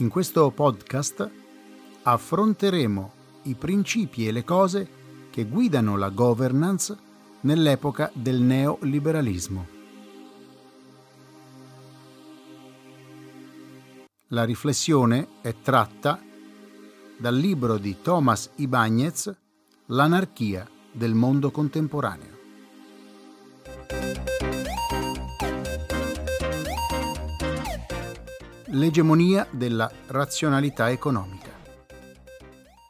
In questo podcast affronteremo i principi e le cose che guidano la governance nell'epoca del neoliberalismo. La riflessione è tratta dal libro di Thomas Ibañez L'anarchia del mondo contemporaneo. L'egemonia della razionalità economica.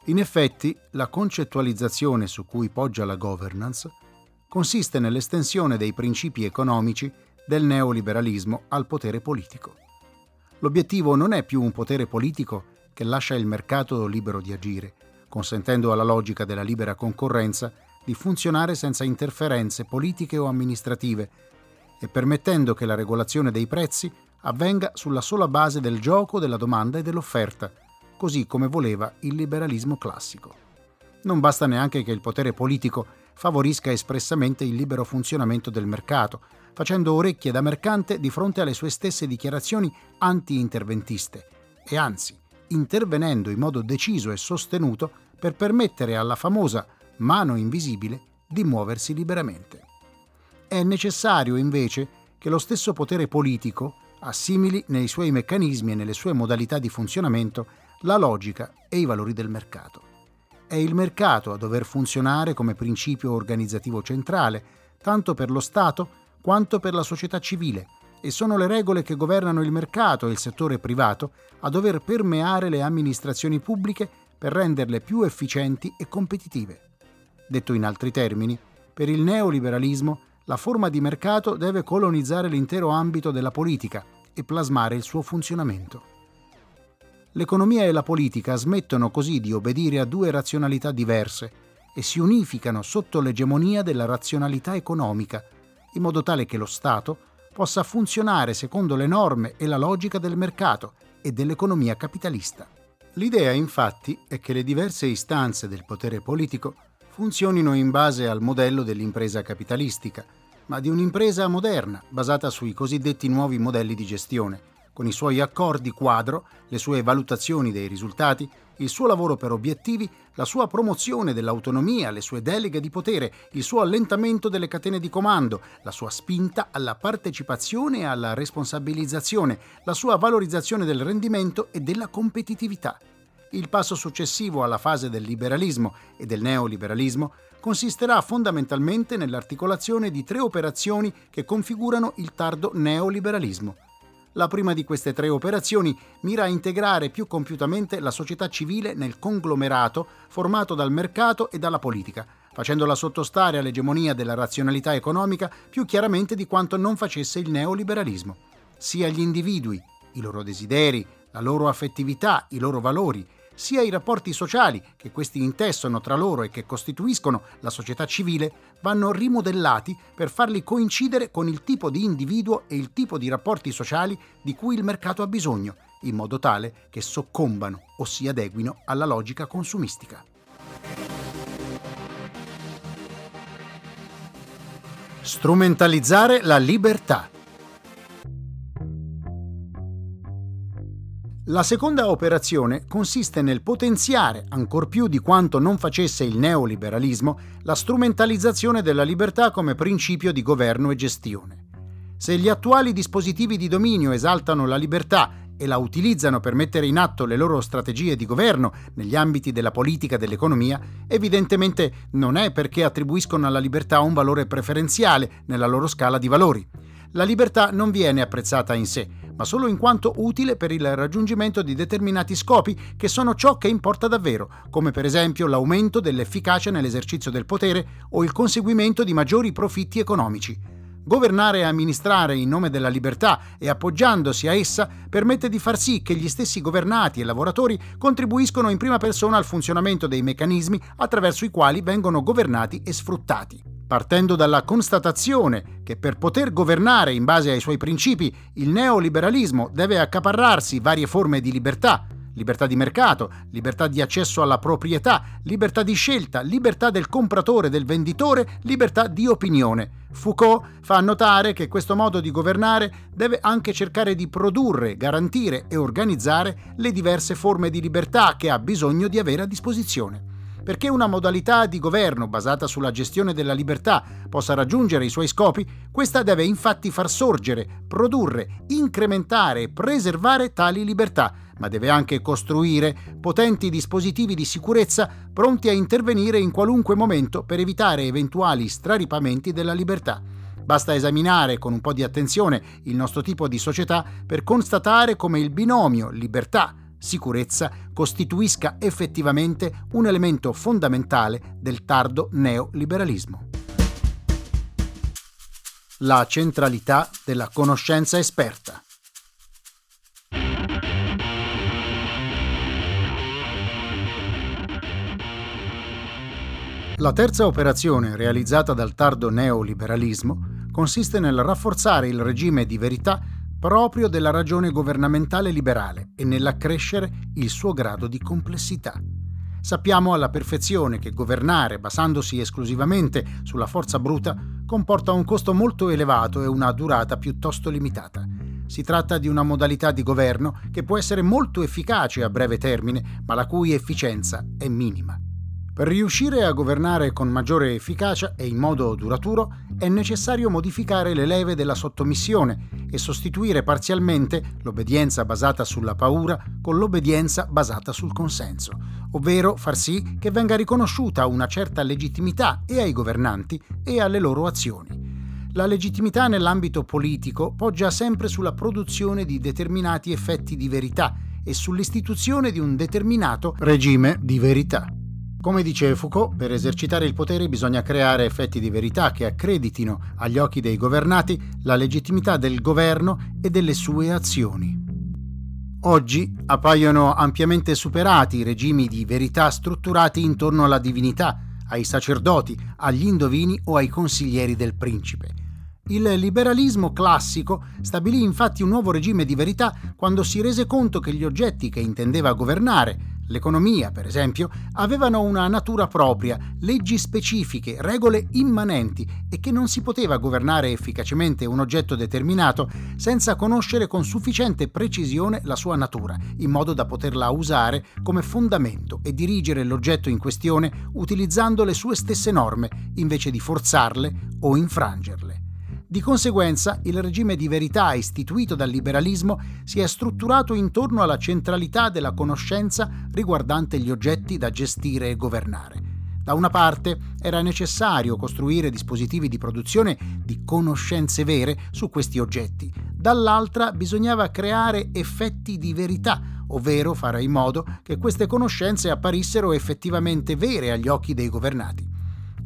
In effetti, la concettualizzazione su cui poggia la governance consiste nell'estensione dei principi economici del neoliberalismo al potere politico. L'obiettivo non è più un potere politico che lascia il mercato libero di agire, consentendo alla logica della libera concorrenza di funzionare senza interferenze politiche o amministrative e permettendo che la regolazione dei prezzi avvenga sulla sola base del gioco della domanda e dell'offerta, così come voleva il liberalismo classico. Non basta neanche che il potere politico favorisca espressamente il libero funzionamento del mercato, facendo orecchie da mercante di fronte alle sue stesse dichiarazioni anti-interventiste e anzi intervenendo in modo deciso e sostenuto per permettere alla famosa mano invisibile di muoversi liberamente. È necessario invece che lo stesso potere politico assimili nei suoi meccanismi e nelle sue modalità di funzionamento la logica e i valori del mercato. È il mercato a dover funzionare come principio organizzativo centrale, tanto per lo Stato quanto per la società civile, e sono le regole che governano il mercato e il settore privato a dover permeare le amministrazioni pubbliche per renderle più efficienti e competitive. Detto in altri termini, per il neoliberalismo la forma di mercato deve colonizzare l'intero ambito della politica e plasmare il suo funzionamento. L'economia e la politica smettono così di obbedire a due razionalità diverse e si unificano sotto l'egemonia della razionalità economica, in modo tale che lo Stato possa funzionare secondo le norme e la logica del mercato e dell'economia capitalista. L'idea infatti è che le diverse istanze del potere politico funzionino in base al modello dell'impresa capitalistica, ma di un'impresa moderna, basata sui cosiddetti nuovi modelli di gestione, con i suoi accordi quadro, le sue valutazioni dei risultati, il suo lavoro per obiettivi, la sua promozione dell'autonomia, le sue deleghe di potere, il suo allentamento delle catene di comando, la sua spinta alla partecipazione e alla responsabilizzazione, la sua valorizzazione del rendimento e della competitività. Il passo successivo alla fase del liberalismo e del neoliberalismo consisterà fondamentalmente nell'articolazione di tre operazioni che configurano il tardo neoliberalismo. La prima di queste tre operazioni mira a integrare più compiutamente la società civile nel conglomerato formato dal mercato e dalla politica, facendola sottostare all'egemonia della razionalità economica più chiaramente di quanto non facesse il neoliberalismo. Sia gli individui, i loro desideri, la loro affettività, i loro valori, sia i rapporti sociali che questi intessono tra loro e che costituiscono la società civile vanno rimodellati per farli coincidere con il tipo di individuo e il tipo di rapporti sociali di cui il mercato ha bisogno, in modo tale che soccombano o si adeguino alla logica consumistica. Strumentalizzare la libertà. La seconda operazione consiste nel potenziare, ancor più di quanto non facesse il neoliberalismo, la strumentalizzazione della libertà come principio di governo e gestione. Se gli attuali dispositivi di dominio esaltano la libertà e la utilizzano per mettere in atto le loro strategie di governo negli ambiti della politica e dell'economia, evidentemente non è perché attribuiscono alla libertà un valore preferenziale nella loro scala di valori. La libertà non viene apprezzata in sé, ma solo in quanto utile per il raggiungimento di determinati scopi che sono ciò che importa davvero, come per esempio l'aumento dell'efficacia nell'esercizio del potere o il conseguimento di maggiori profitti economici. Governare e amministrare in nome della libertà e appoggiandosi a essa permette di far sì che gli stessi governati e lavoratori contribuiscono in prima persona al funzionamento dei meccanismi attraverso i quali vengono governati e sfruttati. Partendo dalla constatazione che per poter governare in base ai suoi principi il neoliberalismo deve accaparrarsi varie forme di libertà, libertà di mercato, libertà di accesso alla proprietà, libertà di scelta, libertà del compratore del venditore, libertà di opinione. Foucault fa notare che questo modo di governare deve anche cercare di produrre, garantire e organizzare le diverse forme di libertà che ha bisogno di avere a disposizione. Perché una modalità di governo basata sulla gestione della libertà possa raggiungere i suoi scopi, questa deve infatti far sorgere, produrre, incrementare e preservare tali libertà, ma deve anche costruire potenti dispositivi di sicurezza pronti a intervenire in qualunque momento per evitare eventuali straripamenti della libertà. Basta esaminare con un po' di attenzione il nostro tipo di società per constatare come il binomio libertà sicurezza costituisca effettivamente un elemento fondamentale del tardo neoliberalismo. La centralità della conoscenza esperta. La terza operazione realizzata dal tardo neoliberalismo consiste nel rafforzare il regime di verità proprio della ragione governamentale liberale e nell'accrescere il suo grado di complessità. Sappiamo alla perfezione che governare basandosi esclusivamente sulla forza bruta comporta un costo molto elevato e una durata piuttosto limitata. Si tratta di una modalità di governo che può essere molto efficace a breve termine, ma la cui efficienza è minima. Per riuscire a governare con maggiore efficacia e in modo duraturo è necessario modificare le leve della sottomissione e sostituire parzialmente l'obbedienza basata sulla paura con l'obbedienza basata sul consenso, ovvero far sì che venga riconosciuta una certa legittimità e ai governanti e alle loro azioni. La legittimità nell'ambito politico poggia sempre sulla produzione di determinati effetti di verità e sull'istituzione di un determinato regime di verità. Come dice Foucault, per esercitare il potere bisogna creare effetti di verità che accreditino agli occhi dei governati la legittimità del governo e delle sue azioni. Oggi appaiono ampiamente superati i regimi di verità strutturati intorno alla divinità, ai sacerdoti, agli indovini o ai consiglieri del principe. Il liberalismo classico stabilì infatti un nuovo regime di verità quando si rese conto che gli oggetti che intendeva governare, l'economia per esempio, avevano una natura propria, leggi specifiche, regole immanenti e che non si poteva governare efficacemente un oggetto determinato senza conoscere con sufficiente precisione la sua natura, in modo da poterla usare come fondamento e dirigere l'oggetto in questione utilizzando le sue stesse norme, invece di forzarle o infrangerle. Di conseguenza, il regime di verità istituito dal liberalismo si è strutturato intorno alla centralità della conoscenza riguardante gli oggetti da gestire e governare. Da una parte era necessario costruire dispositivi di produzione di conoscenze vere su questi oggetti, dall'altra bisognava creare effetti di verità, ovvero fare in modo che queste conoscenze apparissero effettivamente vere agli occhi dei governati.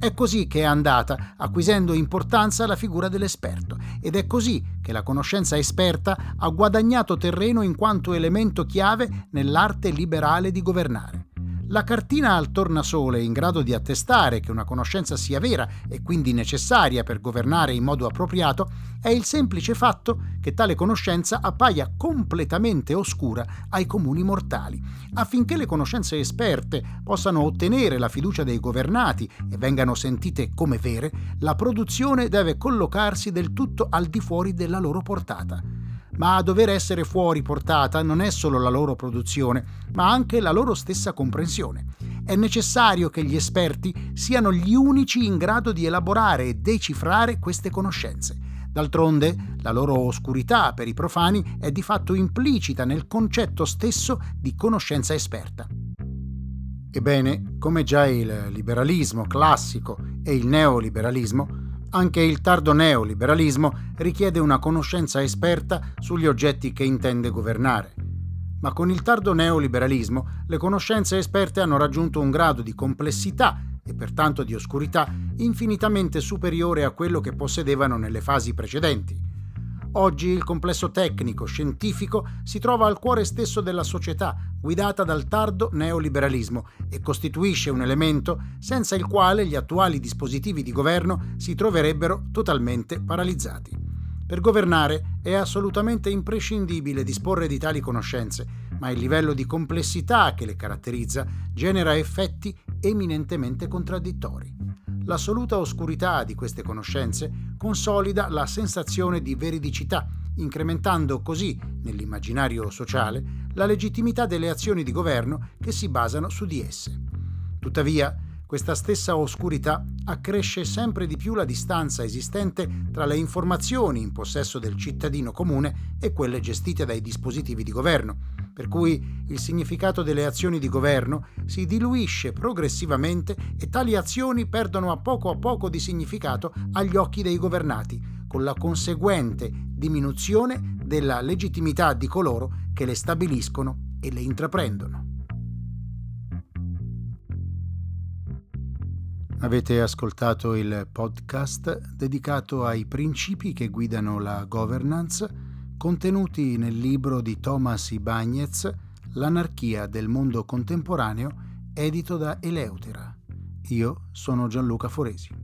È così che è andata acquisendo importanza la figura dell'esperto ed è così che la conoscenza esperta ha guadagnato terreno in quanto elemento chiave nell'arte liberale di governare. La cartina al tornasole in grado di attestare che una conoscenza sia vera e quindi necessaria per governare in modo appropriato è il semplice fatto che tale conoscenza appaia completamente oscura ai comuni mortali. Affinché le conoscenze esperte possano ottenere la fiducia dei governati e vengano sentite come vere, la produzione deve collocarsi del tutto al di fuori della loro portata ma a dover essere fuori portata non è solo la loro produzione, ma anche la loro stessa comprensione. È necessario che gli esperti siano gli unici in grado di elaborare e decifrare queste conoscenze. D'altronde, la loro oscurità per i profani è di fatto implicita nel concetto stesso di conoscenza esperta. Ebbene, come già il liberalismo classico e il neoliberalismo, anche il tardo neoliberalismo richiede una conoscenza esperta sugli oggetti che intende governare. Ma con il tardo neoliberalismo le conoscenze esperte hanno raggiunto un grado di complessità e pertanto di oscurità infinitamente superiore a quello che possedevano nelle fasi precedenti. Oggi il complesso tecnico, scientifico si trova al cuore stesso della società, guidata dal tardo neoliberalismo, e costituisce un elemento senza il quale gli attuali dispositivi di governo si troverebbero totalmente paralizzati. Per governare è assolutamente imprescindibile disporre di tali conoscenze, ma il livello di complessità che le caratterizza genera effetti eminentemente contraddittori. L'assoluta oscurità di queste conoscenze consolida la sensazione di veridicità, incrementando così, nell'immaginario sociale, la legittimità delle azioni di governo che si basano su di esse. Tuttavia, questa stessa oscurità accresce sempre di più la distanza esistente tra le informazioni in possesso del cittadino comune e quelle gestite dai dispositivi di governo, per cui il significato delle azioni di governo si diluisce progressivamente e tali azioni perdono a poco a poco di significato agli occhi dei governati, con la conseguente diminuzione della legittimità di coloro che le stabiliscono e le intraprendono. Avete ascoltato il podcast dedicato ai principi che guidano la governance contenuti nel libro di Thomas Ibagnez L'anarchia del mondo contemporaneo edito da Eleutera. Io sono Gianluca Foresi.